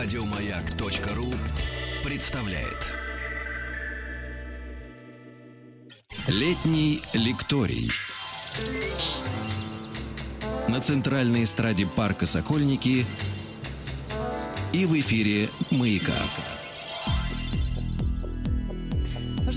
Радиомаяк.ру представляет Летний лекторий На центральной эстраде парка «Сокольники» и в эфире «Маяка».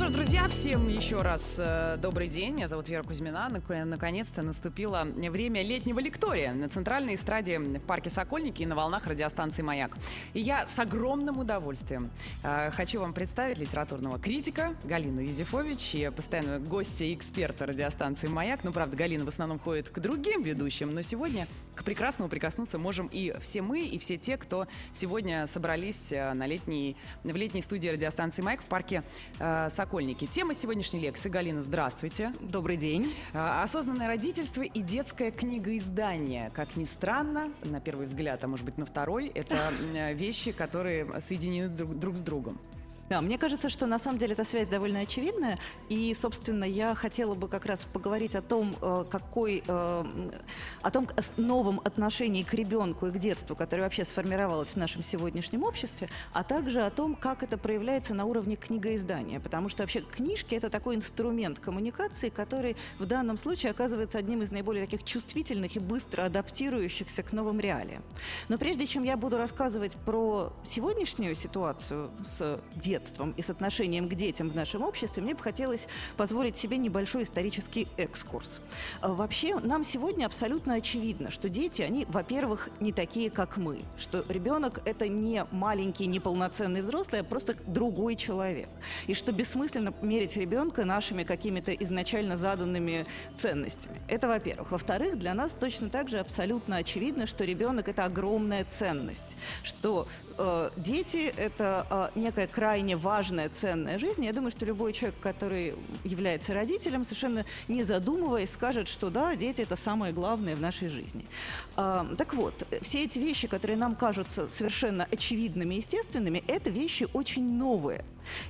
Что ж, друзья, всем еще раз э, добрый день. Меня зовут Вера Кузьмина. Нак- Наконец-то наступило время летнего лектория на центральной эстраде в парке Сокольники и на волнах радиостанции «Маяк». И я с огромным удовольствием э, хочу вам представить литературного критика Галину Юзефович и постоянного гостя и эксперта радиостанции «Маяк». Ну, правда, Галина в основном ходит к другим ведущим, но сегодня к прекрасному прикоснуться можем и все мы, и все те, кто сегодня собрались э, на летней, в летней студии радиостанции «Маяк» в парке э, Сокольники. Тема сегодняшней лекции. Галина, здравствуйте. Добрый день. А, Осознанное родительство и детское книгоиздание. Как ни странно, на первый взгляд, а может быть на второй, это вещи, которые соединены друг, друг с другом. Да, мне кажется, что на самом деле эта связь довольно очевидная. И, собственно, я хотела бы как раз поговорить о том, э, какой, э, о том с- новом отношении к ребенку и к детству, которое вообще сформировалось в нашем сегодняшнем обществе, а также о том, как это проявляется на уровне книгоиздания. Потому что вообще книжки это такой инструмент коммуникации, который в данном случае оказывается одним из наиболее таких чувствительных и быстро адаптирующихся к новым реалиям. Но прежде чем я буду рассказывать про сегодняшнюю ситуацию с детством и с отношением к детям в нашем обществе, мне бы хотелось позволить себе небольшой исторический экскурс. А, Вообще, нам сегодня абсолютно очевидно, что дети, они, во-первых, не такие, как мы, что ребенок это не маленький, неполноценный взрослый, а просто другой человек. И что бессмысленно мерить ребенка нашими какими-то изначально заданными ценностями. Это во-первых. Во-вторых, для нас точно так же абсолютно очевидно, что ребенок это огромная ценность, что э, дети это э, некая крайне важная, ценная жизнь. Я думаю, что любой человек, который является родителем, совершенно не задумываясь, скажет, что да, дети это самое главное в нашей жизни. А, так вот, все эти вещи, которые нам кажутся совершенно очевидными и естественными, это вещи очень новые.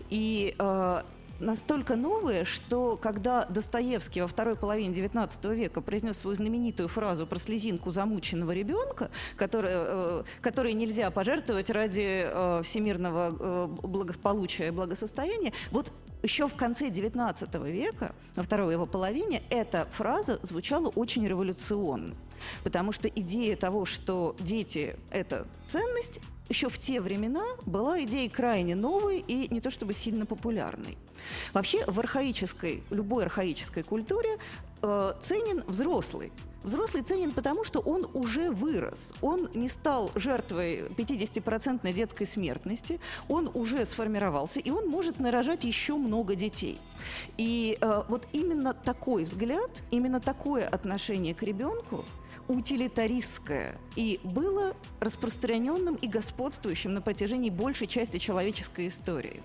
И э, настолько новые, что когда Достоевский во второй половине XIX века произнес свою знаменитую фразу про слезинку замученного ребенка, которая, э, которой нельзя пожертвовать ради э, всемирного э, благополучия и благосостояния, вот еще в конце XIX века, во второй его половине, эта фраза звучала очень революционно. Потому что идея того, что дети – это ценность, еще в те времена была идеей крайне новой и не то чтобы сильно популярной. Вообще в архаической, любой архаической культуре э, ценен взрослый. Взрослый ценен потому, что он уже вырос. Он не стал жертвой 50% детской смертности, он уже сформировался, и он может нарожать еще много детей. И э, вот именно такой взгляд, именно такое отношение к ребенку утилитаристское и было распространенным и господствующим на протяжении большей части человеческой истории.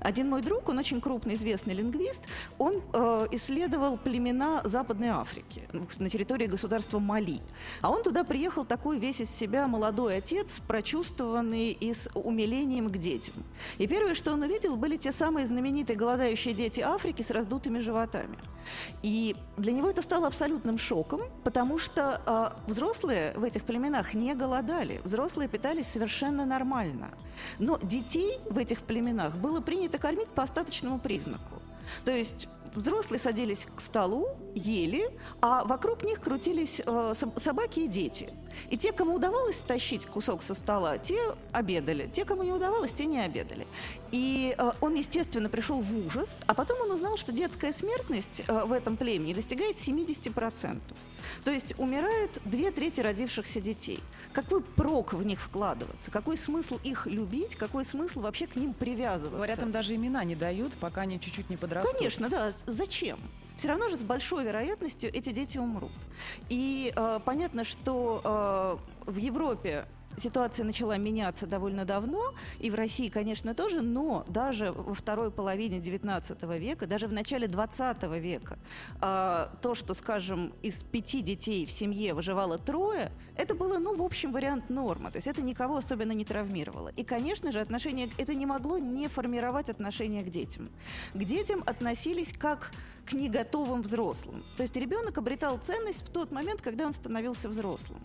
Один мой друг, он очень крупный известный лингвист, он э, исследовал племена Западной Африки на территории государства Мали. А он туда приехал такой весь из себя молодой отец, прочувствованный и с умилением к детям. И первое, что он увидел, были те самые знаменитые голодающие дети Африки с раздутыми животами. И для него это стало абсолютным шоком, потому что э, взрослые в этих племенах не голодали, взрослые питались совершенно нормально. Но детей в этих племенах было принято кормить по остаточному признаку. То есть взрослые садились к столу, ели, а вокруг них крутились э, соб- собаки и дети. И те, кому удавалось тащить кусок со стола, те обедали. Те, кому не удавалось, те не обедали. И э, он, естественно, пришел в ужас, а потом он узнал, что детская смертность э, в этом племени достигает 70%. То есть умирает две трети родившихся детей. Какой прок в них вкладываться? Какой смысл их любить? Какой смысл вообще к ним привязываться? Говорят, им даже имена не дают, пока они чуть-чуть не подрастут. Конечно, да. Зачем? Все равно же с большой вероятностью эти дети умрут. И э, понятно, что э, в Европе ситуация начала меняться довольно давно, и в России, конечно, тоже, но даже во второй половине XIX века, даже в начале XX века, а, то, что, скажем, из пяти детей в семье выживало трое, это было, ну, в общем, вариант нормы, то есть это никого особенно не травмировало. И, конечно же, отношение, это не могло не формировать отношение к детям. К детям относились как к неготовым взрослым. То есть ребенок обретал ценность в тот момент, когда он становился взрослым.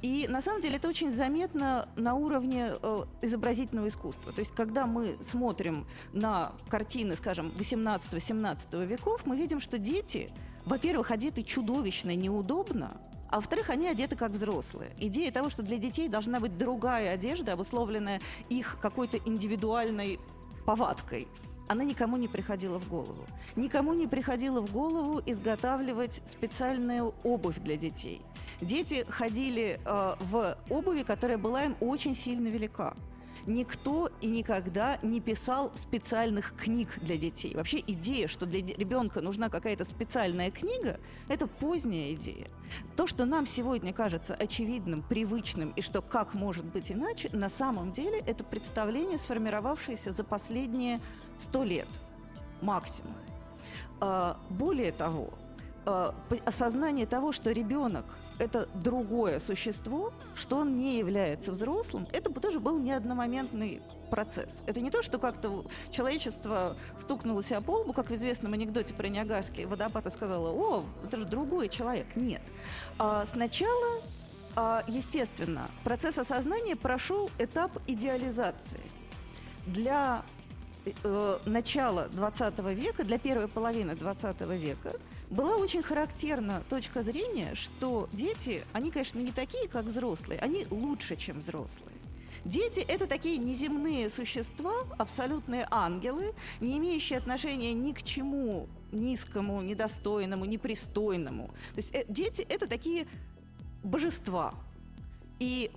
И на самом деле это очень заметно заметно на уровне э, изобразительного искусства. То есть, когда мы смотрим на картины, скажем, 18-17 веков, мы видим, что дети, во-первых, одеты чудовищно неудобно, а во-вторых, они одеты как взрослые. Идея того, что для детей должна быть другая одежда, обусловленная их какой-то индивидуальной повадкой, она никому не приходила в голову. Никому не приходило в голову изготавливать специальную обувь для детей. Дети ходили э, в обуви, которая была им очень сильно велика никто и никогда не писал специальных книг для детей. Вообще идея, что для ребенка нужна какая-то специальная книга, это поздняя идея. То, что нам сегодня кажется очевидным, привычным и что как может быть иначе, на самом деле это представление, сформировавшееся за последние сто лет максимум. А, более того, а, осознание того, что ребенок это другое существо, что он не является взрослым, это тоже был не одномоментный процесс. Это не то, что как-то человечество стукнуло себя по лбу, как в известном анекдоте про Ниагарский водопад и сказала, о, это же другой человек. Нет. А сначала, а, естественно, процесс осознания прошел этап идеализации. Для э, начала 20 века, для первой половины 20 века – была очень характерна точка зрения, что дети, они, конечно, не такие, как взрослые, они лучше, чем взрослые. Дети – это такие неземные существа, абсолютные ангелы, не имеющие отношения ни к чему низкому, недостойному, непристойному. То есть э, дети – это такие божества. И,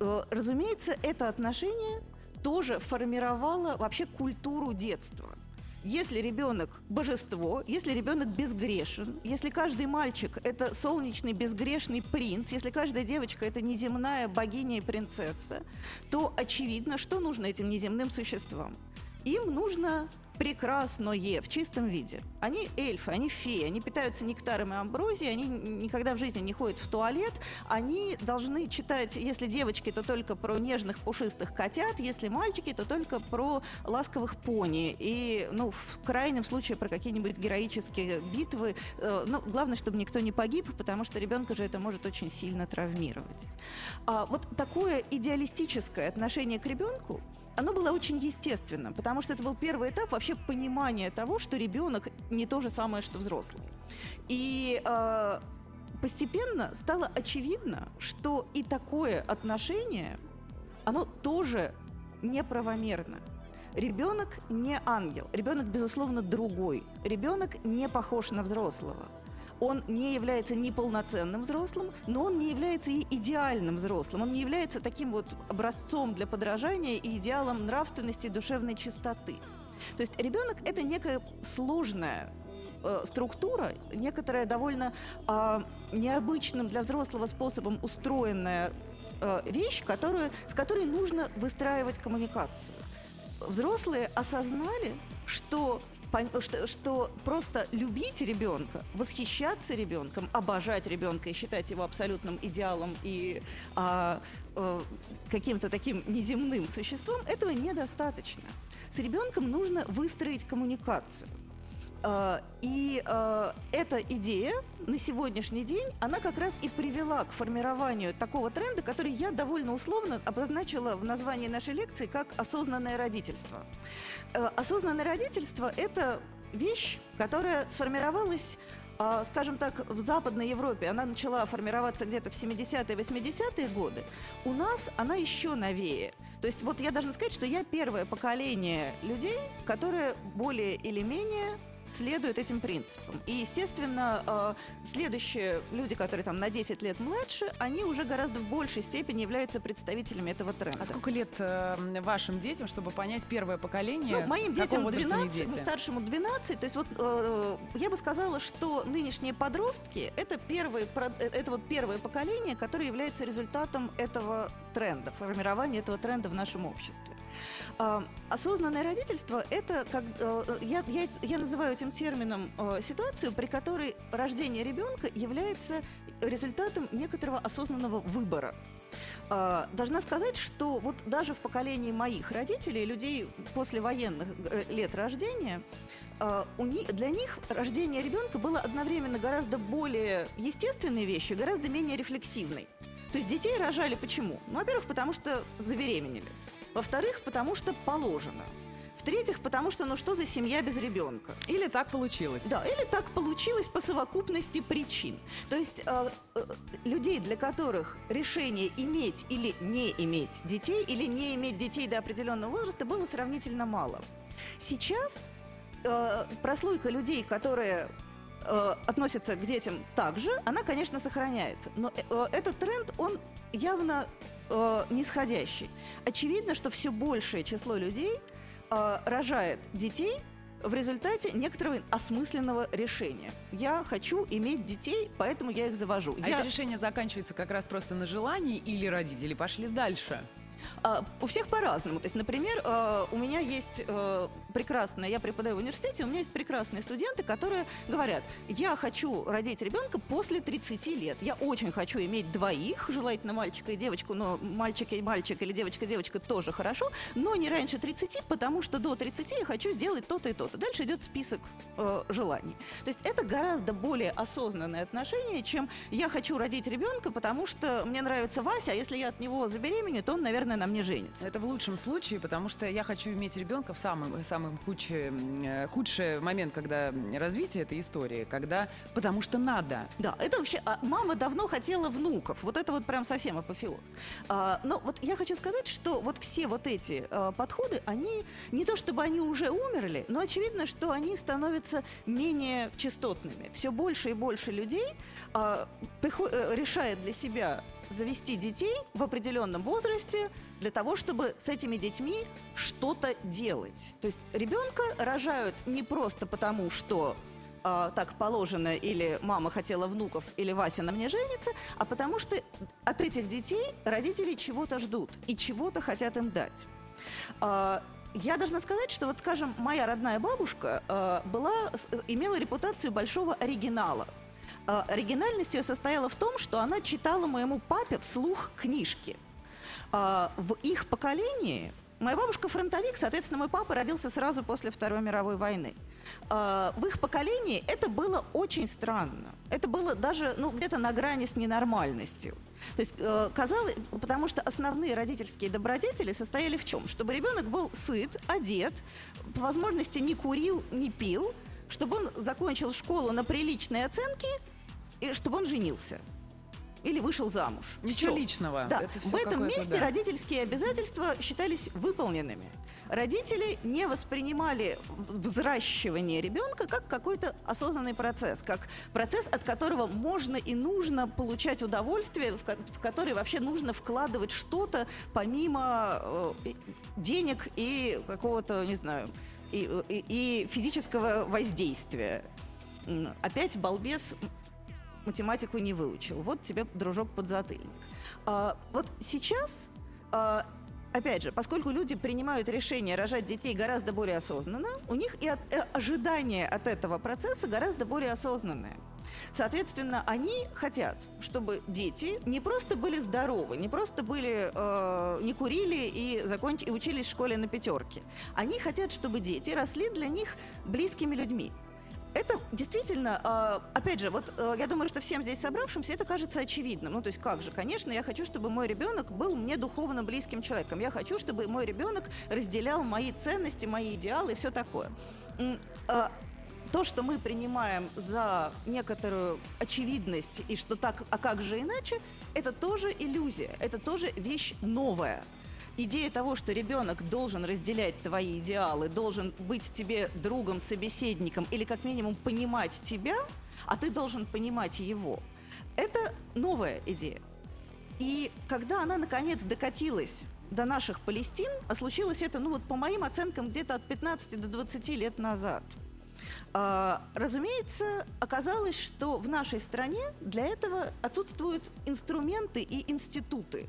э, разумеется, это отношение тоже формировало вообще культуру детства – если ребенок божество, если ребенок безгрешен, если каждый мальчик это солнечный безгрешный принц, если каждая девочка это неземная богиня и принцесса, то очевидно, что нужно этим неземным существам. Им нужно прекрасное в чистом виде. Они эльфы, они феи, они питаются нектаром и амброзией, они никогда в жизни не ходят в туалет, они должны читать, если девочки, то только про нежных пушистых котят, если мальчики, то только про ласковых пони и, ну, в крайнем случае про какие-нибудь героические битвы. Э, ну, главное, чтобы никто не погиб, потому что ребенка же это может очень сильно травмировать. А вот такое идеалистическое отношение к ребенку оно было очень естественно, потому что это был первый этап вообще понимания того, что ребенок не то же самое, что взрослый. И э, постепенно стало очевидно, что и такое отношение, оно тоже неправомерно. Ребенок не ангел, ребенок, безусловно, другой. Ребенок не похож на взрослого он не является неполноценным взрослым, но он не является и идеальным взрослым. Он не является таким вот образцом для подражания и идеалом нравственности и душевной чистоты. То есть ребенок – это некая сложная э, структура, некоторая довольно э, необычным для взрослого способом устроенная э, вещь, которую, с которой нужно выстраивать коммуникацию. Взрослые осознали, что что, что просто любить ребенка, восхищаться ребенком, обожать ребенка и считать его абсолютным идеалом и а, а, каким-то таким неземным существом, этого недостаточно. С ребенком нужно выстроить коммуникацию. А, и а, эта идея на сегодняшний день, она как раз и привела к формированию такого тренда, который я довольно условно обозначила в названии нашей лекции как осознанное родительство. Э, осознанное родительство – это вещь, которая сформировалась скажем так, в Западной Европе она начала формироваться где-то в 70-е, 80-е годы, у нас она еще новее. То есть вот я должна сказать, что я первое поколение людей, которые более или менее следуют этим принципам. И, естественно, э, следующие люди, которые там на 10 лет младше, они уже гораздо в большей степени являются представителями этого тренда. А сколько лет э, вашим детям, чтобы понять первое поколение? Ну, моим детям 12, дети? старшему 12. То есть вот э, я бы сказала, что нынешние подростки это, первые, это вот первое поколение, которое является результатом этого тренда, формирования этого тренда в нашем обществе. Э, осознанное родительство это, как, э, я, я, я называю этим термином э, ситуацию, при которой рождение ребенка является результатом некоторого осознанного выбора. Э, должна сказать, что вот даже в поколении моих родителей, людей после военных э, лет рождения, них, для них рождение ребенка было одновременно гораздо более естественной вещью, гораздо менее рефлексивной. То есть детей рожали почему? Ну, во-первых, потому что забеременели. Во-вторых, потому что положено. В-третьих, потому что ну что за семья без ребенка? Или так получилось. Да, или так получилось по совокупности причин. То есть э, э, людей, для которых решение иметь или не иметь детей, или не иметь детей до определенного возраста было сравнительно мало. Сейчас э, прослойка людей, которые э, относятся к детям также, она, конечно, сохраняется. Но э, э этот тренд, он явно э, нисходящий. Очевидно, что все большее число людей – э, рожает детей в результате некоторого осмысленного решения. Я хочу иметь детей, поэтому я их завожу. А я... это решение заканчивается как раз просто на желании или родители пошли дальше? А, у всех по-разному. То есть, например, а, у меня есть а, прекрасная, я преподаю в университете, у меня есть прекрасные студенты, которые говорят, я хочу родить ребенка после 30 лет. Я очень хочу иметь двоих, желательно мальчика и девочку, но мальчик и мальчик или девочка и девочка тоже хорошо, но не раньше 30, потому что до 30 я хочу сделать то-то и то-то. Дальше идет список э, желаний. То есть это гораздо более осознанное отношение, чем я хочу родить ребенка, потому что мне нравится Вася, а если я от него забеременею, то он, наверное, на мне женится. Это в лучшем случае, потому что я хочу иметь ребенка в самом, самом худший, э, худший момент, когда развитие этой истории, когда потому что надо. Да, это вообще... А, мама давно хотела внуков. Вот это вот прям совсем апофеоз. А, но вот я хочу сказать, что вот все вот эти а, подходы, они не то чтобы они уже умерли, но очевидно, что они становятся менее частотными. Все больше и больше людей а, приход, э, решает для себя завести детей в определенном возрасте для того, чтобы с этими детьми что-то делать. То есть ребенка рожают не просто потому, что э, так положено, или мама хотела внуков, или Вася на мне женится, а потому что от этих детей родители чего-то ждут и чего-то хотят им дать. Э, я должна сказать, что вот, скажем, моя родная бабушка э, была, имела репутацию большого оригинала. Э, оригинальность ее состояла в том, что она читала моему папе вслух книжки. Э, в их поколении Моя бабушка фронтовик, соответственно, мой папа родился сразу после Второй мировой войны. Э, в их поколении это было очень странно. Это было даже ну, где-то на грани с ненормальностью. То есть казалось, потому что основные родительские добродетели состояли в чем? Чтобы ребенок был сыт, одет, по возможности не курил, не пил, чтобы он закончил школу на приличные оценки – и чтобы он женился или вышел замуж. Ничего все. личного. Да. в этом месте да. родительские обязательства считались выполненными. Родители не воспринимали взращивание ребенка как какой-то осознанный процесс, как процесс, от которого можно и нужно получать удовольствие, в, в который вообще нужно вкладывать что-то помимо э, денег и какого-то, не знаю, и, и, и физического воздействия. Опять балбес математику не выучил. Вот тебе, дружок, подзатыльник. А, вот сейчас а, опять же, поскольку люди принимают решение рожать детей гораздо более осознанно, у них и от, э, ожидания от этого процесса гораздо более осознанные. Соответственно, они хотят, чтобы дети не просто были здоровы, не просто были, э, не курили и, законч... и учились в школе на пятерке. Они хотят, чтобы дети росли для них близкими людьми. Это действительно, а, опять же, вот э, я думаю, что всем здесь собравшимся это кажется очевидным. Ну, то есть как же, конечно, я хочу, чтобы мой ребенок был мне духовно близким человеком. Я хочу, чтобы мой ребенок разделял мои ценности, мои идеалы и все такое. А, то, что мы принимаем за некоторую очевидность и что так, а как же иначе, это тоже иллюзия, это тоже вещь новая идея того, что ребенок должен разделять твои идеалы, должен быть тебе другом, собеседником или как минимум понимать тебя, а ты должен понимать его, это новая идея. И когда она наконец докатилась до наших Палестин, а случилось это, ну вот по моим оценкам, где-то от 15 до 20 лет назад. А, разумеется, оказалось, что в нашей стране для этого отсутствуют инструменты и институты,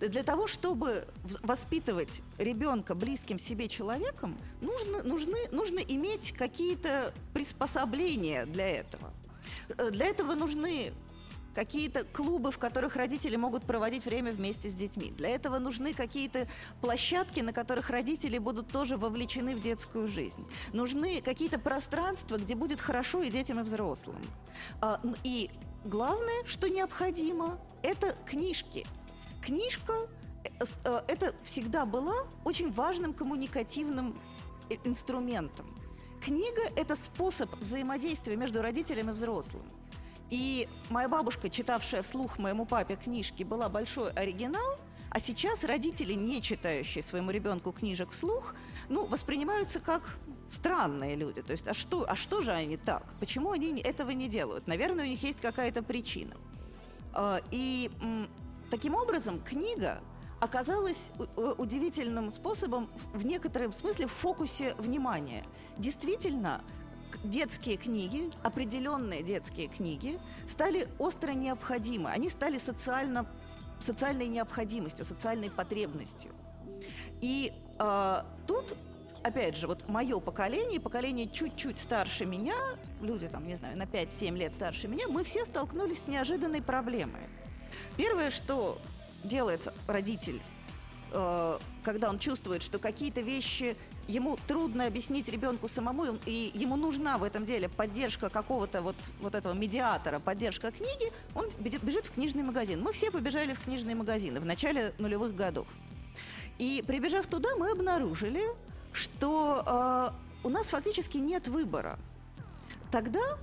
для того, чтобы воспитывать ребенка близким себе человеком, нужно, нужны, нужно иметь какие-то приспособления для этого. Э, для этого нужны какие-то клубы, в которых родители могут проводить время вместе с детьми. Для этого нужны какие-то площадки, на которых родители будут тоже вовлечены в детскую жизнь. Нужны какие-то пространства, где будет хорошо и детям, и взрослым. А, и главное, что необходимо, это книжки. Книжка э, э, это всегда была очень важным коммуникативным э, инструментом. Книга – это способ взаимодействия между родителем и взрослым. И моя бабушка, читавшая вслух моему папе книжки, была большой оригинал, а сейчас родители, не читающие своему ребенку книжек вслух, ну, воспринимаются как странные люди. То есть, а что, а что же они так? Почему они этого не делают? Наверное, у них есть какая-то причина. А, и таким образом книга оказалась удивительным способом в некотором смысле в фокусе внимания. Действительно, детские книги, определенные детские книги, стали остро необходимы. Они стали социально, социальной необходимостью, социальной потребностью. И э, тут опять же, вот мое поколение, поколение чуть-чуть старше меня, люди там, не знаю, на 5-7 лет старше меня, мы все столкнулись с неожиданной проблемой. Первое, что делает родитель, э, когда он чувствует, что какие-то вещи ему трудно объяснить ребенку самому, и ему нужна в этом деле поддержка какого-то вот, вот этого медиатора, поддержка книги, он бежит в книжный магазин. Мы все побежали в книжные магазины в начале нулевых годов. И прибежав туда, мы обнаружили, что э, у нас фактически нет выбора. Тогда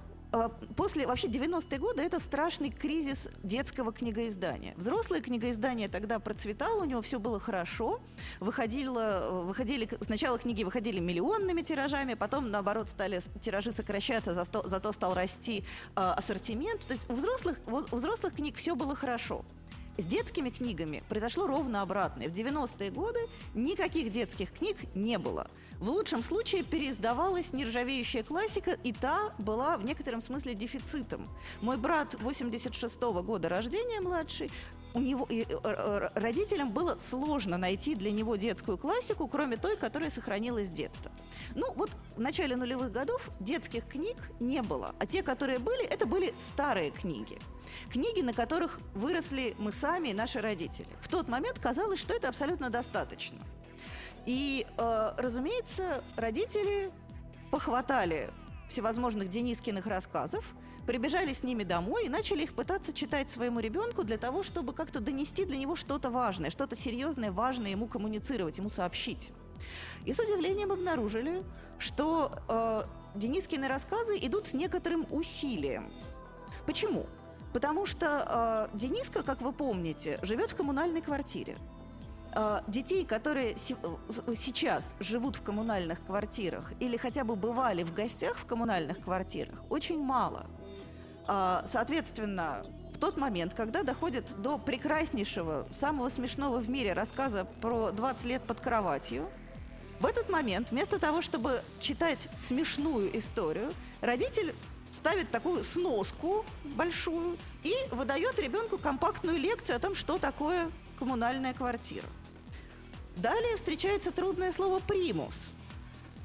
после вообще 90-е годы это страшный кризис детского книгоиздания. Взрослое книгоиздание тогда процветало, у него все было хорошо. Выходило, выходили, сначала книги выходили миллионными тиражами, потом, наоборот, стали тиражи сокращаться, зато, зато стал расти э, ассортимент. То есть у взрослых, у взрослых книг все было хорошо. С детскими книгами произошло ровно обратное. В 90-е годы никаких детских книг не было. В лучшем случае переиздавалась нержавеющая классика, и та была в некотором смысле дефицитом. Мой брат 86-го года рождения, младший, у него и, э, родителям было сложно найти для него детскую классику, кроме той, которая сохранилась с детства. Ну, вот в начале нулевых годов детских книг не было, а те, которые были, это были старые книги. Книги, на которых выросли мы сами и наши родители. В тот момент казалось, что это абсолютно достаточно. И, э, разумеется, родители похватали всевозможных Денискиных рассказов, прибежали с ними домой и начали их пытаться читать своему ребенку для того, чтобы как-то донести для него что-то важное, что-то серьезное, важное ему коммуницировать, ему сообщить. И с удивлением обнаружили, что э, Денискины рассказы идут с некоторым усилием. Почему? Потому что э, Дениска, как вы помните, живет в коммунальной квартире. Э, детей, которые си- э, сейчас живут в коммунальных квартирах или хотя бы бывали в гостях в коммунальных квартирах, очень мало. Э, соответственно, в тот момент, когда доходит до прекраснейшего, самого смешного в мире рассказа про 20 лет под кроватью, в этот момент, вместо того, чтобы читать смешную историю, родитель ставит такую сноску большую и выдает ребенку компактную лекцию о том, что такое коммунальная квартира. Далее встречается трудное слово «примус».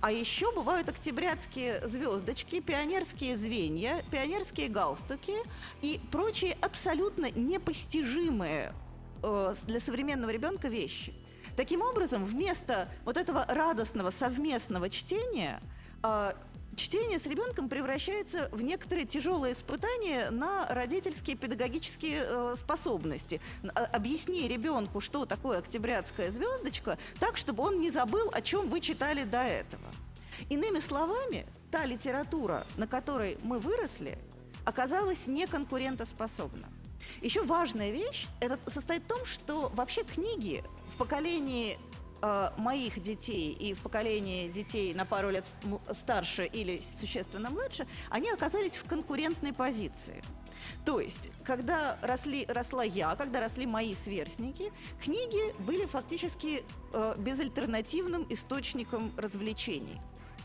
А еще бывают октябрятские звездочки, пионерские звенья, пионерские галстуки и прочие абсолютно непостижимые э, для современного ребенка вещи. Таким образом, вместо вот этого радостного совместного чтения э, чтение с ребенком превращается в некоторые тяжелые испытания на родительские педагогические э, способности. А, объясни ребенку, что такое октябрятская звездочка, так, чтобы он не забыл, о чем вы читали до этого. Иными словами, та литература, на которой мы выросли, оказалась неконкурентоспособна. Еще важная вещь это состоит в том, что вообще книги в поколении э, моих детей и в поколении детей на пару лет старше или существенно младше, они оказались в конкурентной позиции. То есть, когда росли, росла я, когда росли мои сверстники, книги были фактически э, безальтернативным источником развлечений.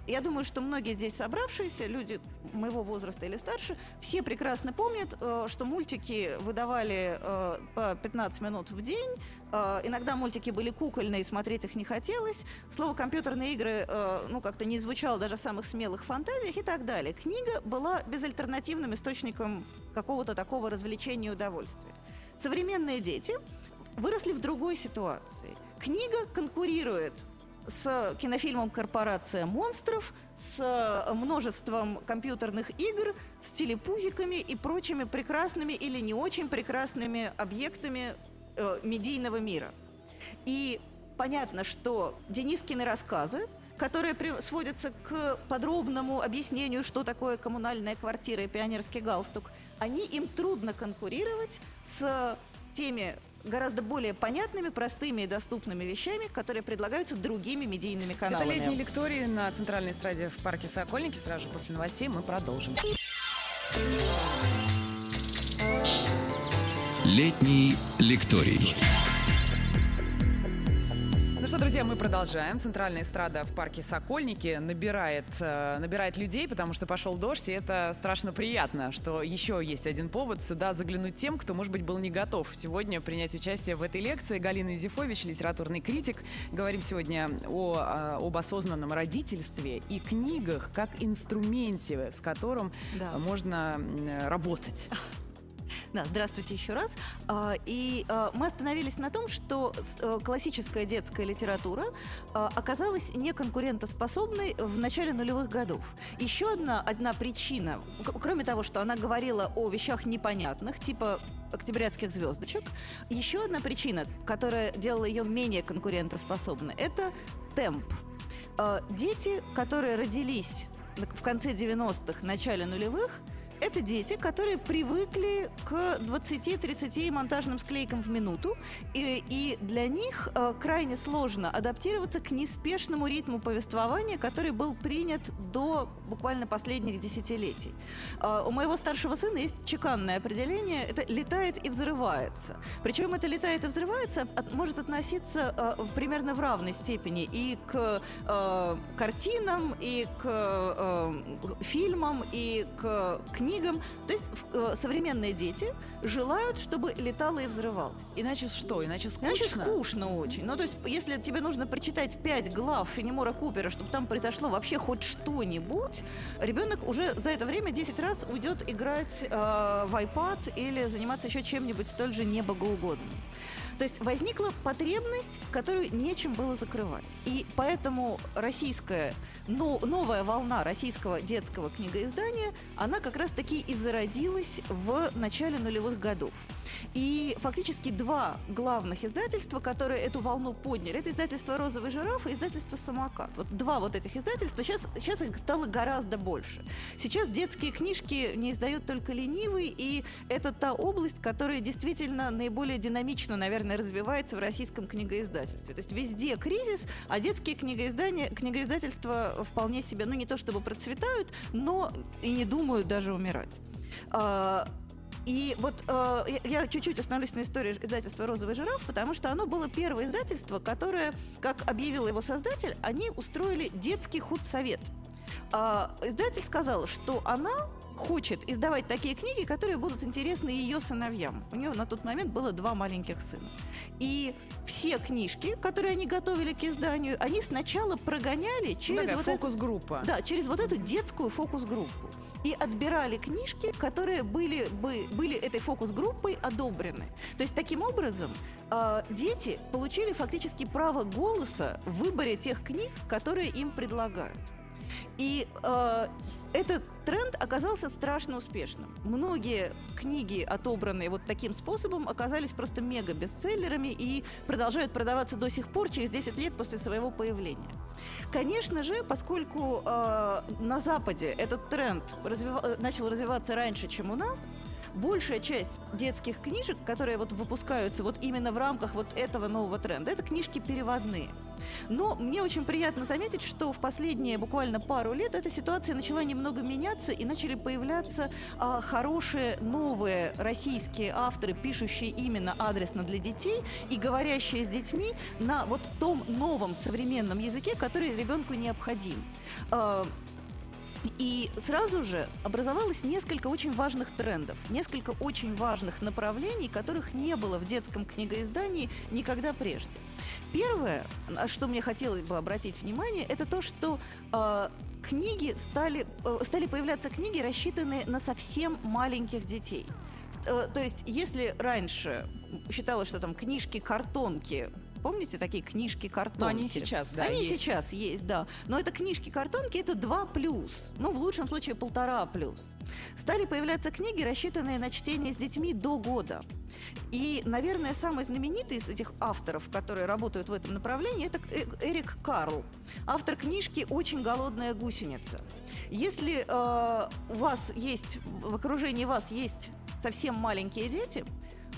Я думаю, что многие здесь собравшиеся, люди моего возраста или старше, все прекрасно помнят, э, что мультики выдавали э, по 15 минут в день. Э, иногда мультики были кукольные, смотреть их не хотелось. Слово «компьютерные игры» ну, как-то не звучало даже в самых смелых фантазиях и так далее. Книга была безальтернативным источником какого-то такого развлечения и удовольствия. Современные дети выросли в другой ситуации. Книга конкурирует с кинофильмом «Корпорация монстров», с множеством компьютерных игр, с телепузиками и прочими прекрасными или не очень прекрасными объектами э, медийного мира. И понятно, что Денискины рассказы, которые сводятся к подробному объяснению, что такое коммунальная квартира и пионерский галстук, они им трудно конкурировать с теми гораздо более понятными, простыми и доступными вещами, которые предлагаются другими медийными каналами. Это летние лектории на центральной эстраде в парке Сокольники. Сразу же после новостей мы продолжим. Летний лекторий что, друзья, мы продолжаем. Центральная эстрада в парке Сокольники набирает, э, набирает людей, потому что пошел дождь, и это страшно приятно, что еще есть один повод сюда заглянуть тем, кто, может быть, был не готов сегодня принять участие в этой лекции. Галина Юзефович, литературный критик. Говорим сегодня о, э, об осознанном родительстве и книгах как инструменте, с которым да. можно работать. Да, здравствуйте еще раз. А, и а, мы остановились на том, что э, классическая детская литература а, оказалась неконкурентоспособной в начале нулевых годов. Еще одна, одна причина, кроме того, что она говорила о вещах непонятных, типа октябрятских звездочек, еще одна причина, которая делала ее менее конкурентоспособной, это темп. Дети, которые родились в конце 90-х, начале нулевых – это дети, которые привыкли к 20-30 монтажным склейкам в минуту, и, и для них э, крайне сложно адаптироваться к неспешному ритму повествования, который был принят до буквально последних десятилетий. Э, у моего старшего сына есть чеканное определение, это «летает и взрывается». Причем это «летает и взрывается» от, может относиться э, примерно в равной степени и к э, картинам, и к э, фильмам, и к книгам, книгам. То есть э, современные дети желают, чтобы летало и взрывалось. Иначе что? Иначе скучно? Иначе скучно очень. Ну, то есть, если тебе нужно прочитать пять глав Фенемора Купера, чтобы там произошло вообще хоть что-нибудь, ребенок уже за это время 10 раз уйдет играть э, в iPad или заниматься еще чем-нибудь столь же небогоугодным. То есть возникла потребность, которую нечем было закрывать. И поэтому российская, но, новая волна российского детского книгоиздания, она как раз-таки и зародилась в начале нулевых годов. И фактически два главных издательства, которые эту волну подняли, это издательство «Розовый жираф» и издательство «Самокат». Вот два вот этих издательства, сейчас, сейчас их стало гораздо больше. Сейчас детские книжки не издают только ленивый, и это та область, которая действительно наиболее динамично, наверное, развивается в российском книгоиздательстве. То есть везде кризис, а детские книгоиздания, книгоиздательства вполне себе, ну не то чтобы процветают, но и не думают даже умирать. А, и вот э, я чуть-чуть остановлюсь на истории издательства «Розовый жираф», потому что оно было первое издательство, которое, как объявил его создатель, они устроили детский худсовет. А, издатель сказал, что она хочет издавать такие книги, которые будут интересны ее сыновьям. У нее на тот момент было два маленьких сына. И все книжки, которые они готовили к изданию, они сначала прогоняли через ну, вот фокус-группа. Да, через вот эту детскую фокус-группу и отбирали книжки, которые были, бы, были этой фокус-группой одобрены. То есть таким образом э, дети получили фактически право голоса в выборе тех книг, которые им предлагают. И э, этот тренд оказался страшно успешным. Многие книги, отобранные вот таким способом, оказались просто мега-бестселлерами и продолжают продаваться до сих пор, через 10 лет после своего появления. Конечно же, поскольку э, на Западе этот тренд э, начал развиваться раньше, чем у нас, большая часть детских книжек, которые вот выпускаются вот именно в рамках вот этого нового тренда, это книжки переводные. Но мне очень приятно заметить, что в последние буквально пару лет эта ситуация начала немного меняться и начали появляться а, хорошие новые российские авторы, пишущие именно адресно для детей и говорящие с детьми на вот том новом современном языке, который ребенку необходим. А, и сразу же образовалось несколько очень важных трендов, несколько очень важных направлений, которых не было в детском книгоиздании никогда прежде. Первое, на что мне хотелось бы обратить внимание, это то, что э, книги стали, э, стали появляться книги, рассчитанные на совсем маленьких детей. Э, то есть, если раньше считалось, что там книжки, картонки Помните такие книжки-картонки? Но они сейчас, да, Они есть. сейчас есть, да. Но это книжки-картонки, это 2 плюс. Ну, в лучшем случае, полтора плюс. Стали появляться книги, рассчитанные на чтение с детьми до года. И, наверное, самый знаменитый из этих авторов, которые работают в этом направлении, это Э- Эрик Карл, автор книжки «Очень голодная гусеница». Если э, у вас есть, в окружении вас есть совсем маленькие дети,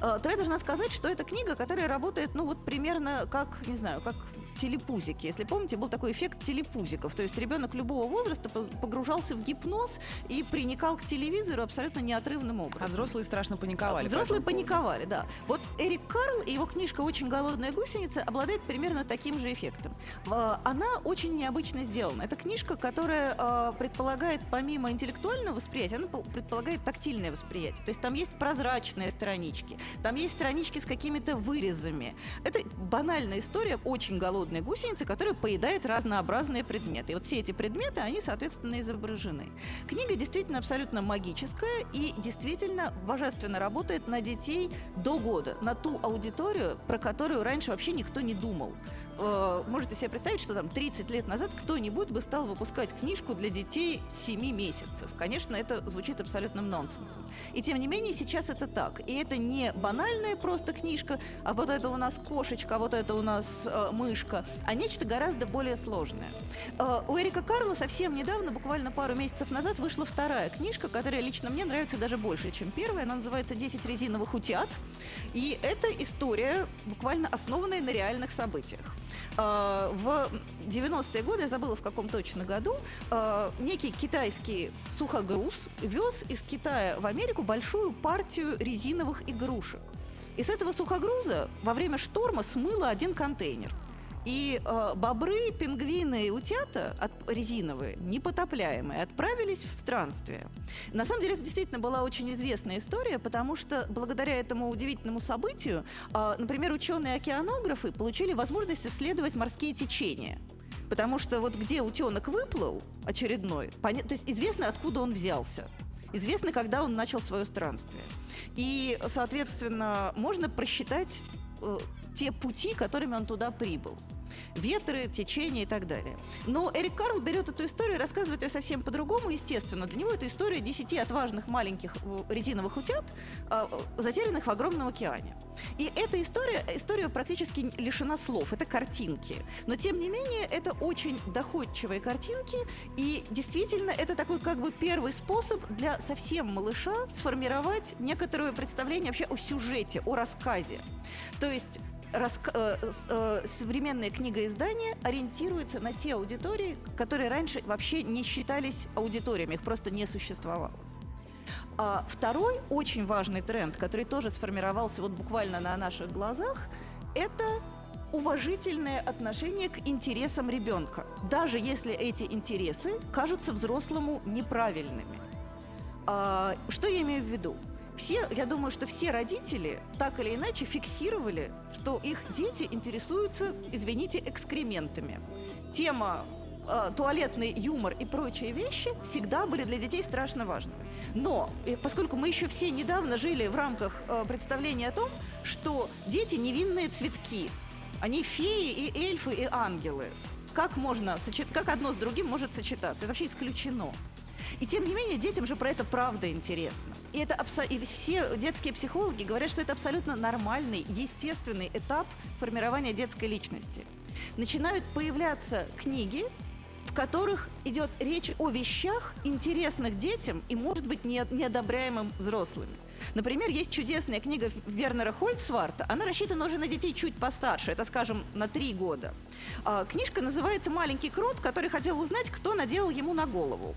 то я должна сказать, что это книга, которая работает, ну вот примерно как, не знаю, как телепузики. Если помните, был такой эффект телепузиков. То есть ребенок любого возраста по- погружался в гипноз и приникал к телевизору абсолютно неотрывным образом. А взрослые страшно паниковали. по Взрослые паниковали, да. Вот Эрик Карл и его книжка «Очень голодная гусеница» обладает примерно таким же эффектом. Она очень необычно сделана. Это книжка, которая э, предполагает, помимо интеллектуального восприятия, она пол- предполагает тактильное восприятие. То есть там есть прозрачные странички, там есть странички с какими-то вырезами. Это банальная история очень голодной гусеницы, которая поедает разнообразные предметы. И вот все эти предметы, они, соответственно, изображены. Книга действительно абсолютно магическая и действительно божественно работает на детей до года, на ту аудиторию, про которую раньше вообще никто не думал. Э, Можете себе представить, что там 30 лет назад кто-нибудь бы стал выпускать книжку для детей 7 месяцев. Конечно, это звучит абсолютным нонсенсом. И тем не менее, сейчас это так. И это не банальная просто книжка, а вот это у нас кошечка, а вот это у нас э, мышка, а нечто гораздо более сложное. Э, у Эрика Карла совсем недавно, буквально пару месяцев назад, вышла вторая книжка, которая лично мне нравится даже больше, чем первая. Она называется «10 резиновых утят». И это история, буквально основанная на реальных событиях. Э, В 90-е годы, я забыла в каком точно году, э, некий китайский сухогруз вез из Китая в Америку большую партию резиновых игрушек. И с этого сухогруза во время шторма смыло один контейнер. И э, бобры, пингвины и утята от, резиновые, непотопляемые, отправились в странствие. На самом деле это действительно была очень известная история, потому что благодаря этому удивительному событию, э, например, ученые-океанографы получили возможность исследовать морские течения. Потому что вот где утенок выплыл очередной, поня- то есть известно, откуда он взялся. Известно, когда он начал свое странствие. И, соответственно, можно просчитать э, те пути, которыми он туда прибыл. Ветры, течения и так далее. Но Эрик Карл берет эту историю и рассказывает ее совсем по-другому, естественно. Для него это история десяти отважных маленьких э, резиновых утят, э, затерянных в огромном океане. И эта история, история практически лишена слов, это картинки. Но, тем не менее, это очень доходчивые картинки, и действительно это такой как бы первый способ для совсем малыша сформировать некоторое представление вообще о сюжете, о рассказе. То есть раска- э, э, современное книгоиздание ориентируется на те аудитории, которые раньше вообще не считались аудиториями, их просто не существовало. А второй очень важный тренд, который тоже сформировался вот буквально на наших глазах, это уважительное отношение к интересам ребенка, даже если эти интересы кажутся взрослому неправильными. А, что я имею в виду? Все, я думаю, что все родители так или иначе фиксировали, что их дети интересуются, извините, экскрементами. Тема э, туалетный юмор и прочие вещи всегда были для детей страшно важными. Но э, поскольку мы еще все недавно жили в рамках э, представления о том, что дети невинные цветки, они феи и эльфы и ангелы, как можно как одно с другим может сочетаться? Это вообще исключено. И тем не менее, детям же про это правда интересно. И, это абсо- и все детские психологи говорят, что это абсолютно нормальный, естественный этап формирования детской личности. Начинают появляться книги, в которых идет речь о вещах, интересных детям и, может быть, не, неодобряемым взрослыми. Например, есть чудесная книга Вернера Хольцварта. Она рассчитана уже на детей чуть постарше, это, скажем, на три года. А, книжка называется «Маленький крот, который хотел узнать, кто наделал ему на голову».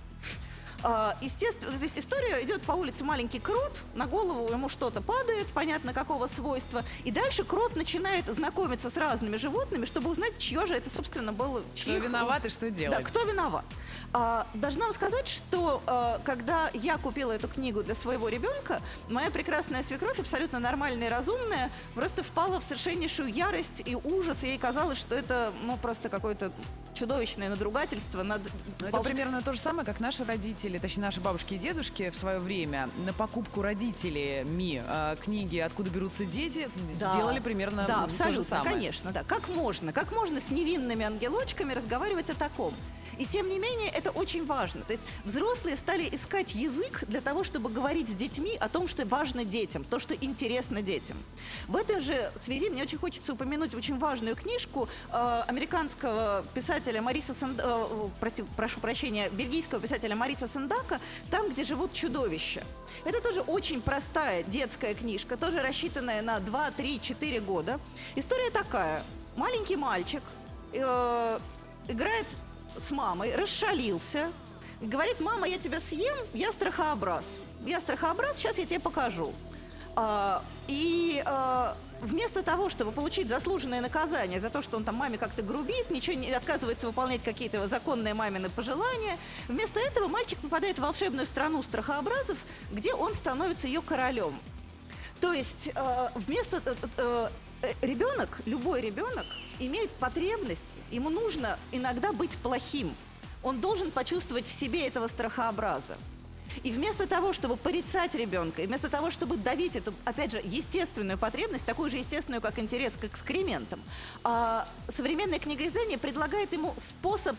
А, естественно, то есть история идет по улице маленький крот, на голову ему что-то падает, понятно какого свойства, и дальше крот начинает знакомиться с разными животными, чтобы узнать, чье же это, собственно, было. Кто чьих- виноват и что делать? да, кто виноват? А, должна вам сказать, что а, когда я купила эту книгу для своего ребенка, моя прекрасная свекровь, абсолютно нормальная и разумная, просто впала в совершеннейшую ярость и ужас. Ей казалось, что это ну, просто какое-то чудовищное надругательство над Ну, это примерно то же самое, как наши родители родители, точнее наши бабушки и дедушки в свое время на покупку родителями э, книги «Откуда берутся дети» Да. делали примерно Да, то же самое. конечно, да. Как можно? Как можно с невинными ангелочками разговаривать о таком? И тем не менее, это очень важно. То есть взрослые стали искать язык для того, чтобы говорить с детьми о том, что важно детям, то, что интересно детям. В этой же связи мне очень хочется упомянуть очень важную книжку э, американского писателя Мариса Санд... э, прости, прошу прощения, бельгийского писателя Мариса Сандака «Там, где живут чудовища». Это тоже очень простая детская книжка, тоже рассчитанная на 2, 3, 4 года. История такая. Маленький мальчик э, играет с мамой, расшалился, говорит, мама, я тебя съем, я страхообраз. Я страхообраз, сейчас я тебе покажу. А, и а, вместо того, чтобы получить заслуженное наказание за то, что он там маме как-то грубит, ничего не отказывается выполнять какие-то законные мамины пожелания, вместо этого мальчик попадает в волшебную страну страхообразов, где он становится ее королем. То есть э, вместо э, э, э, ребенок, любой ребенок имеет потребность, ему нужно иногда быть плохим. Он должен почувствовать в себе этого страхообраза. И вместо того, чтобы порицать ребенка, и вместо того, чтобы давить эту, опять же, естественную потребность, такую же естественную, как интерес к экскрементам, а, современное книгоиздание предлагает ему способ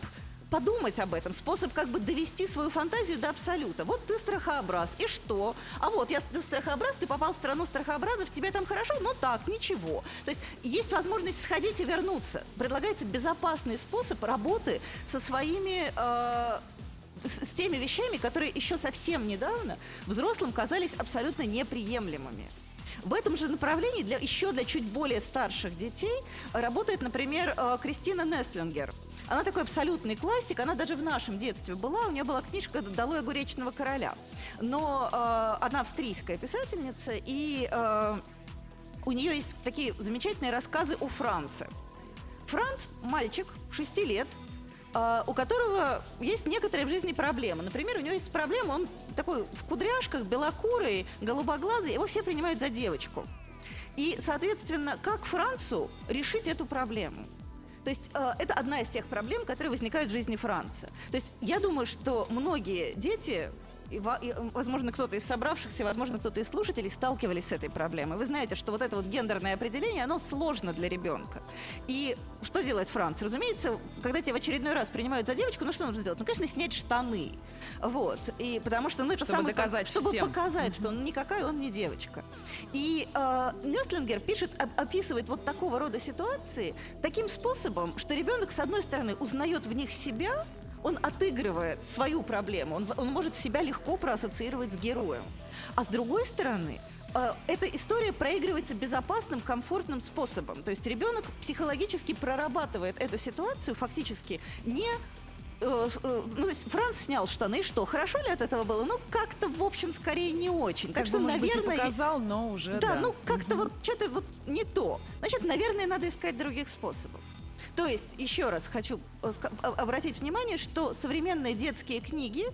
подумать об этом, способ как бы довести свою фантазию до абсолюта. Вот ты страхообраз, и что? А вот я ты страхообраз, ты попал в страну страхообразов, тебе там хорошо? Ну так, ничего. То есть есть возможность сходить и вернуться. Предлагается безопасный способ работы со своими э, с теми вещами, которые еще совсем недавно взрослым казались абсолютно неприемлемыми. В этом же направлении для, еще для чуть более старших детей работает, например, э, Кристина Нестлингер. Она такой абсолютный классик, она даже в нашем детстве была, у нее была книжка «Долой огуречного короля». Но э, она австрийская писательница, и э, у нее есть такие замечательные рассказы о Франце. Франц – мальчик, 6 лет, у которого есть некоторые в жизни проблемы. Например, у него есть проблема, он такой в кудряшках, белокурый, голубоглазый, его все принимают за девочку. И, соответственно, как Францу решить эту проблему? То есть э, это одна из тех проблем, которые возникают в жизни Франции. То есть я думаю, что многие дети и, и, возможно, кто-то из собравшихся, возможно, кто-то из слушателей сталкивались с этой проблемой. Вы знаете, что вот это вот гендерное определение, оно сложно для ребенка. И что делает Франция? Разумеется, когда тебя в очередной раз принимают за девочку, ну что нужно сделать? Ну, конечно, снять штаны. Вот. И потому что, ну, это чтобы самое... доказать Чтобы всем. показать, что он никакая, он не девочка. И э, Нестлингер пишет, оп- описывает вот такого рода ситуации таким способом, что ребенок, с одной стороны, узнает в них себя, он отыгрывает свою проблему, он, он может себя легко проассоциировать с героем. А с другой стороны, э, эта история проигрывается безопасным, комфортным способом. То есть ребенок психологически прорабатывает эту ситуацию фактически не э, э, ну, то есть Франц снял штаны, что, хорошо ли от этого было? Ну, как-то, в общем, скорее не очень. Как так что, бы, может быть, и наверное, показал, но уже да, да. ну как-то вот что-то вот не то. Значит, наверное, надо искать других способов. То есть, еще раз хочу э, а- обратить внимание, что современные детские книги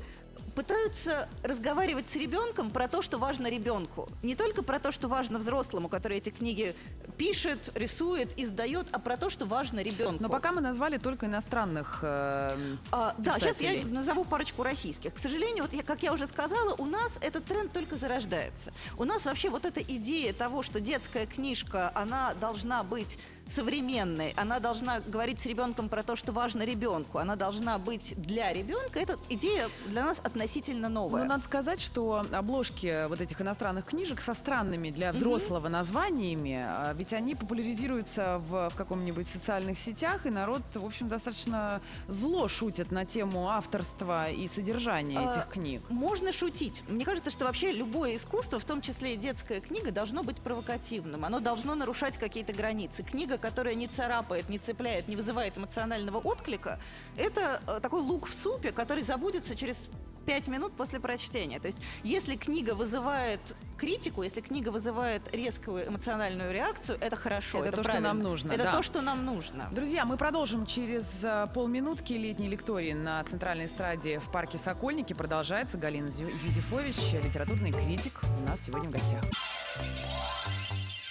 пытаются разговаривать с ребенком про то, что важно ребенку. Не только про то, что важно взрослому, который эти книги пишет, рисует, издает, а про то, что важно ребенку. Но пока мы назвали только иностранных э, А, да, сейчас я назову парочку российских. К сожалению, вот я, как я уже сказала, у нас этот тренд только зарождается. У нас вообще вот эта идея того, что детская книжка, она должна быть современной, она должна говорить с ребенком про то, что важно ребенку, она должна быть для ребенка, эта идея для нас относительно новая. Ну, надо сказать, что обложки вот этих иностранных книжек со странными для взрослого названиями, а, ведь они популяризируются в, в каком-нибудь социальных сетях, и народ, в общем, достаточно зло шутит на тему авторства и содержания А, этих книг. Можно шутить. Мне кажется, что вообще любое искусство, в том числе и детская книга, должно быть провокативным. Оно должно нарушать какие-то границы. Книга, которая не царапает, не цепляет, не вызывает эмоционального отклика, это э, такой лук в супе, который забудется через пять минут после прочтения. То есть, если книга вызывает критику, если книга вызывает резкую эмоциональную реакцию, это хорошо. Это то, что правильно. нам нужно, Это да. то, что нам нужно. Друзья, мы продолжим через а, полминутки летней лектории на центральной эстраде в парке Сокольники. Продолжается Галина Юзефович, литературный критик, у нас сегодня в гостях.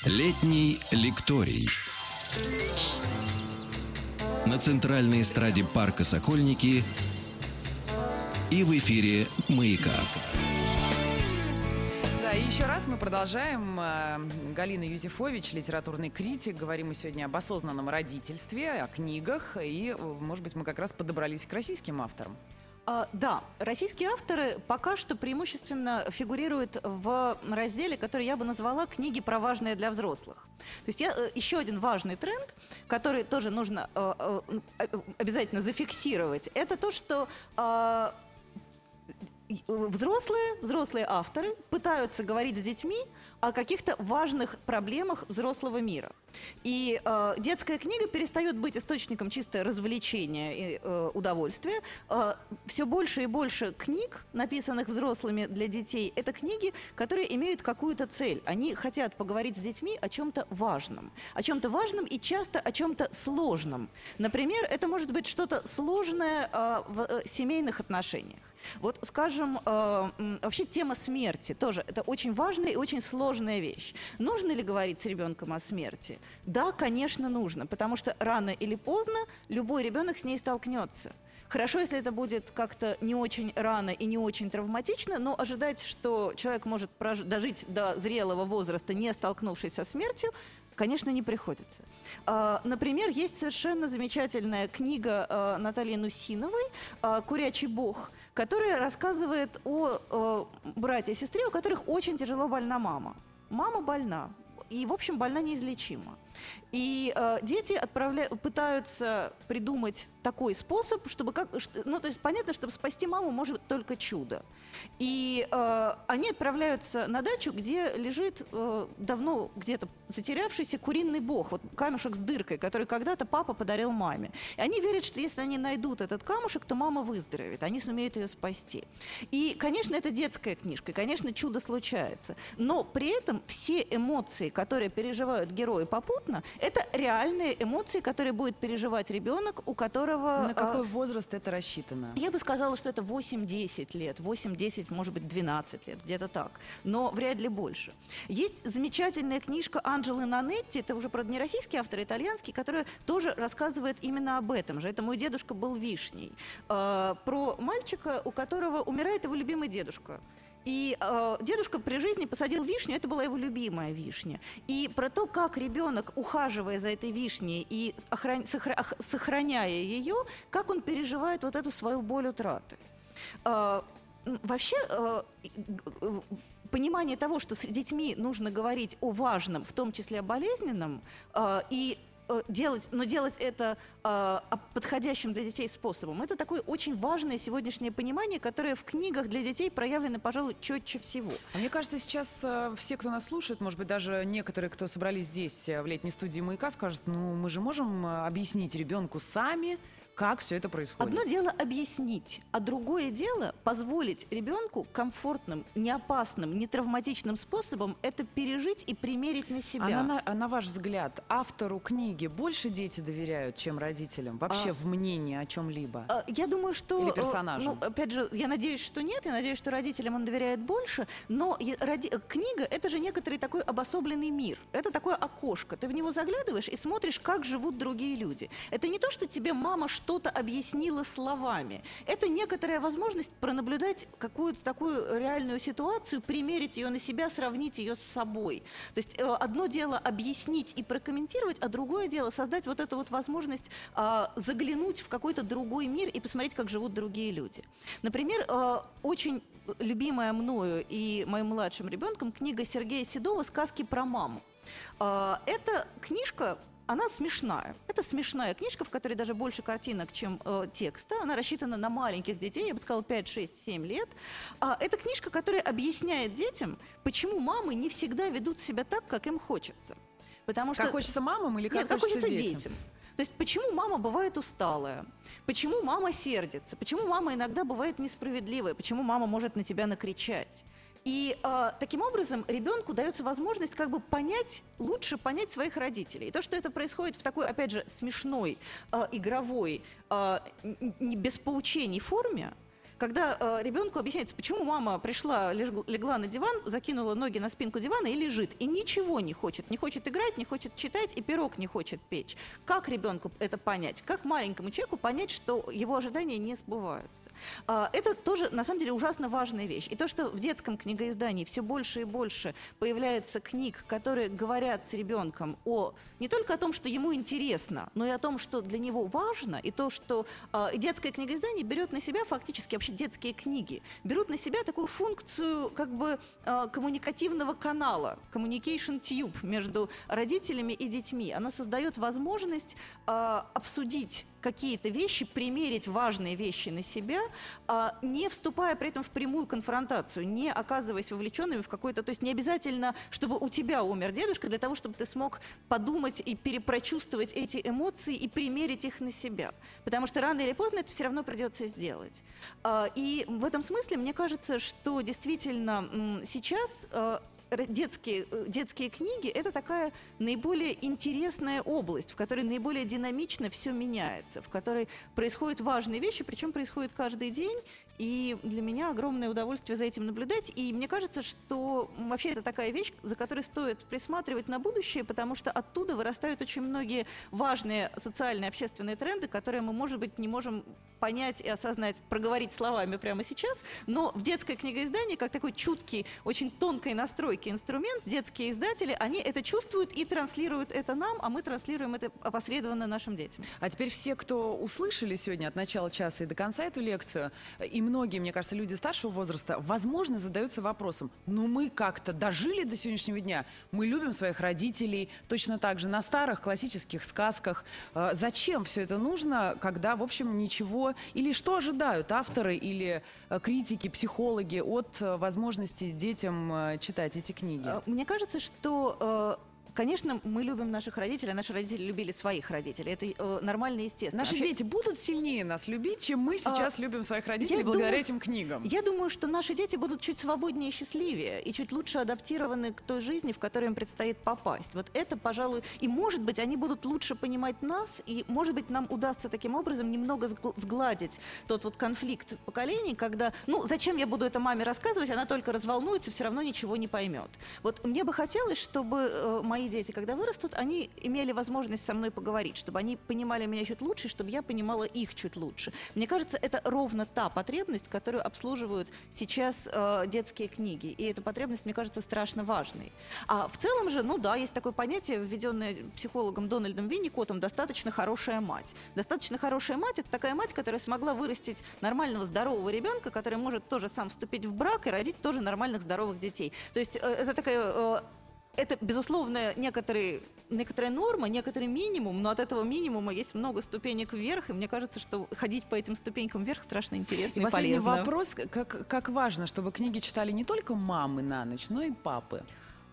Летний лекторий. На центральной эстраде парка Сокольники и в эфире «Маяка». Да, и еще раз мы продолжаем. Э, Галина Юзефович, литературный критик. Говорим мы сегодня об осознанном родительстве, о книгах. И, может быть, мы как раз подобрались к российским авторам. А, да, российские авторы пока что преимущественно фигурируют в разделе, который я бы назвала «Книги про важное для взрослых». То есть я, э, еще один важный тренд, который тоже нужно э, э, обязательно зафиксировать, это то, что а, взрослые, взрослые авторы пытаются говорить с детьми о каких-то важных проблемах взрослого мира. И э, детская книга перестает быть источником чисто развлечения и э, удовольствия. Э, все больше и больше книг, написанных взрослыми для детей, это книги, которые имеют какую-то цель. Они хотят поговорить с детьми о чем-то важном. О чем-то важном и часто о чем-то сложном. Например, это может быть что-то сложное э, в э, семейных отношениях. Вот, скажем, э, вообще тема смерти тоже это очень важная и очень сложная вещь. Нужно ли говорить с ребенком о смерти? Да, конечно, нужно, потому что рано или поздно любой ребенок с ней столкнется. Хорошо, если это будет как-то не очень рано и не очень травматично, но ожидать, что человек может прожить, дожить до зрелого возраста, не столкнувшись со смертью, конечно, не приходится. А, например, есть совершенно замечательная книга а, Натальи Нусиновой а, «Курячий бог», которая рассказывает о, о брате и сестре, у которых очень тяжело больна мама. Мама больна, и, в общем, больна неизлечимо. И э, дети пытаются придумать такой способ, чтобы как... Ну, то есть понятно, чтобы спасти маму может только чудо. И э, они отправляются на дачу, где лежит э, давно где-то затерявшийся куриный бог, вот камешек с дыркой, который когда-то папа подарил маме. И они верят, что если они найдут этот камушек, то мама выздоровеет, они сумеют ее спасти. И, конечно, это детская книжка, и, конечно, чудо случается. Но при этом все эмоции, которые переживают герои попутно, это реальные эмоции, которые будет переживать ребенок, у которого... На какой а, возраст это рассчитано? Я бы сказала, что это 8-10 лет, 8-10, может быть, 12 лет, где-то так, но вряд ли больше. Есть замечательная книжка Анджелы Нанетти, это уже, правда, не российский автор, а итальянский, которая тоже рассказывает именно об этом же. Это «Мой дедушка был вишней». Э, про мальчика, у которого умирает его любимый дедушка. И э, дедушка при жизни посадил вишню, это была его любимая вишня. И про то, как ребенок, ухаживая за этой вишней и охран... сохраняя ее, как он переживает вот эту свою боль утраты. Э, вообще, э, понимание того, что с детьми нужно говорить о важном, в том числе о болезненном, э, и делать, но делать это э, подходящим для детей способом. Это такое очень важное сегодняшнее понимание, которое в книгах для детей проявлено, пожалуй, четче всего. А мне кажется, сейчас э, все, кто нас слушает, может быть, даже некоторые, кто собрались здесь э, в летней студии «Маяка», скажут, ну, мы же можем э, объяснить ребенку сами, как все это происходит? Одно дело объяснить, а другое дело позволить ребенку комфортным, неопасным, нетравматичным способом это пережить и примерить на себя. А на, а на ваш взгляд, автору книги больше дети доверяют, чем родителям? Вообще а, в мнении о чем-либо? А, я думаю, что... Или персонажам? Ну, опять же, я надеюсь, что нет. Я надеюсь, что родителям он доверяет больше. Но ради... книга — это же некоторый такой обособленный мир. Это такое окошко. Ты в него заглядываешь и смотришь, как живут другие люди. Это не то, что тебе мама что-то объяснила словами. Это некоторая возможность пронаблюдать какую-то такую реальную ситуацию, примерить ее на себя, сравнить ее с собой. То есть э, одно дело объяснить и прокомментировать, а другое дело создать вот эту вот возможность э, заглянуть в какой-то другой мир и посмотреть, как живут другие люди. Например, э, очень любимая мною и моим младшим ребенком книга Сергея Седова «Сказки про маму». Э, эта книжка она смешная. Это смешная книжка, в которой даже больше картинок, чем э, текста. Она рассчитана на маленьких детей, я бы сказала, 5, 6, 7 лет. А, это книжка, которая объясняет детям, почему мамы не всегда ведут себя так, как им хочется. Потому что... Как хочется мамам или как, Нет, хочется, как хочется детям? детям. То есть почему мама бывает усталая? Почему мама сердится? Почему мама иногда бывает несправедливая? Почему мама может на тебя накричать? И э, таким образом ребенку дается возможность как бы понять, лучше понять своих родителей. И то, что это происходит в такой, опять же, смешной, э, игровой, э, не без поучений форме, когда э, ребенку объясняется, почему мама пришла, легла на диван, закинула ноги на спинку дивана и лежит, и ничего не хочет, не хочет играть, не хочет читать, и пирог не хочет печь. Как ребенку это понять? Как маленькому человеку понять, что его ожидания не сбываются? А, это тоже, на самом деле, ужасно важная вещь. И то, что в детском книгоиздании все больше и больше появляется книг, которые говорят с ребенком о не только о том, что ему интересно, но и о том, что для него важно, и то, что э, детское книгоиздание берет на себя фактически вообще детские книги, берут на себя такую функцию как бы э, коммуникативного канала, communication tube между родителями и детьми. Она создает возможность э, обсудить какие-то вещи, примерить важные вещи на себя, а, не вступая при этом в прямую конфронтацию, не оказываясь вовлеченными в какой-то... То есть не обязательно, чтобы у тебя умер дедушка, для того, чтобы ты смог подумать и перепрочувствовать эти эмоции и примерить их на себя. Потому что рано или поздно это все равно придется сделать. А, и в этом смысле мне кажется, что действительно сейчас а, детские, э, детские книги – это такая наиболее интересная область, в которой наиболее динамично все меняется, в которой происходят важные вещи, причем происходят каждый день, и для меня огромное удовольствие за этим наблюдать. И мне кажется, что вообще это такая вещь, за которой стоит присматривать на будущее, потому что оттуда вырастают очень многие важные социальные, общественные тренды, которые мы, может быть, не можем понять и осознать, проговорить словами прямо сейчас. Но в детское книгоиздание, как такой чуткий, очень тонкой настройки инструмент, детские издатели, они это чувствуют и транслируют это нам, а мы транслируем это опосредованно нашим детям. А теперь все, кто услышали сегодня от начала часа и до конца эту лекцию, им многие, мне кажется, люди старшего возраста, возможно, задаются вопросом, ну мы как-то дожили до сегодняшнего дня, мы любим своих родителей, точно так же на старых классических сказках. Э, зачем все это нужно, когда, в общем, ничего, или что ожидают авторы или э, критики, психологи от э, возможности детям читать эти книги? Мне кажется, что Конечно, мы любим наших родителей, а наши родители любили своих родителей. Это э, нормально и естественно. Наши Вообще... дети будут сильнее нас любить, чем мы сейчас а, любим своих родителей благодаря думаю, этим книгам. Я думаю, что наши дети будут чуть свободнее и счастливее, и чуть лучше адаптированы к той жизни, в которой им предстоит попасть. Вот это, пожалуй, и может быть, они будут лучше понимать нас, и может быть, нам удастся таким образом немного сгладить тот вот конфликт поколений, когда, ну, зачем я буду это маме рассказывать, она только разволнуется, все равно ничего не поймет. Вот мне бы хотелось, чтобы э, мои дети, когда вырастут, они имели возможность со мной поговорить, чтобы они понимали меня чуть лучше, чтобы я понимала их чуть лучше. Мне кажется, это ровно та потребность, которую обслуживают сейчас э, детские книги. И эта потребность, мне кажется, страшно важной. А в целом же, ну да, есть такое понятие, введенное психологом Дональдом Винникотом, достаточно хорошая мать. Достаточно хорошая мать – это такая мать, которая смогла вырастить нормального, здорового ребенка, который может тоже сам вступить в брак и родить тоже нормальных, здоровых детей. То есть э, это такая э, это, безусловно, некоторые, некоторая норма, некоторый минимум, но от этого минимума есть много ступенек вверх, и мне кажется, что ходить по этим ступенькам вверх страшно интересно и, и полезно. вопрос, как, как важно, чтобы книги читали не только мамы на ночь, но и папы.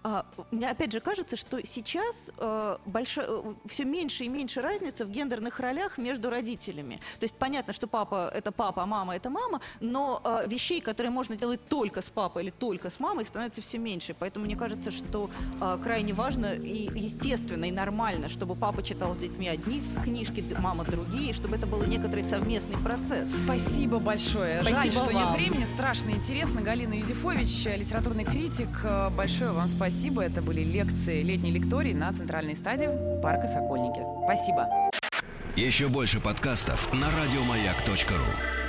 А, мне опять же кажется, что сейчас э, больше, э, все меньше и меньше разница в гендерных ролях между родителями. То есть понятно, что папа это папа, а мама это мама, но э, вещей, которые можно делать только с папой или только с мамой, становится все меньше. Поэтому мне кажется, что э, крайне важно и естественно и нормально, чтобы папа читал с детьми одни книжки, мама другие, чтобы это был некоторый совместный процесс. Спасибо большое. Спасибо Жаль, что вам. нет времени. Страшно интересно. Галина Юзефович, литературный критик. Э, большое вам спасибо спасибо. Это были лекции летней лектории на центральной стадии парка Сокольники. Спасибо. Еще больше подкастов на радиомаяк.ру